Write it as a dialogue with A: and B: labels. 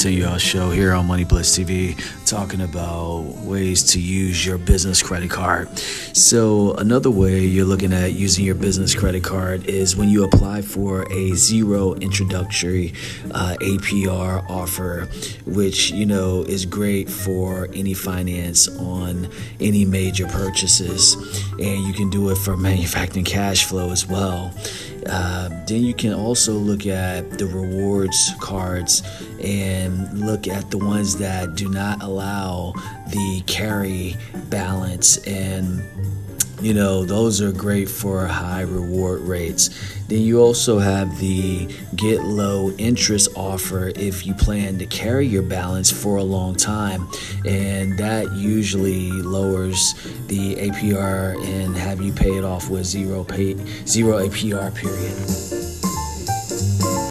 A: continue our show here on Money Bliss TV, talking about ways to use your business credit card. So, another way you're looking at using your business credit card is when you apply for a zero introductory uh, APR offer, which you know is great for any finance on any major purchases, and you can do it for manufacturing cash flow as well. Uh, then you can also look at the rewards cards and look at the ones that do not allow the carry balance and you know those are great for high reward rates. Then you also have the get low interest offer if you plan to carry your balance for a long time. And that usually lowers the APR and have you pay it off with zero pay zero APR period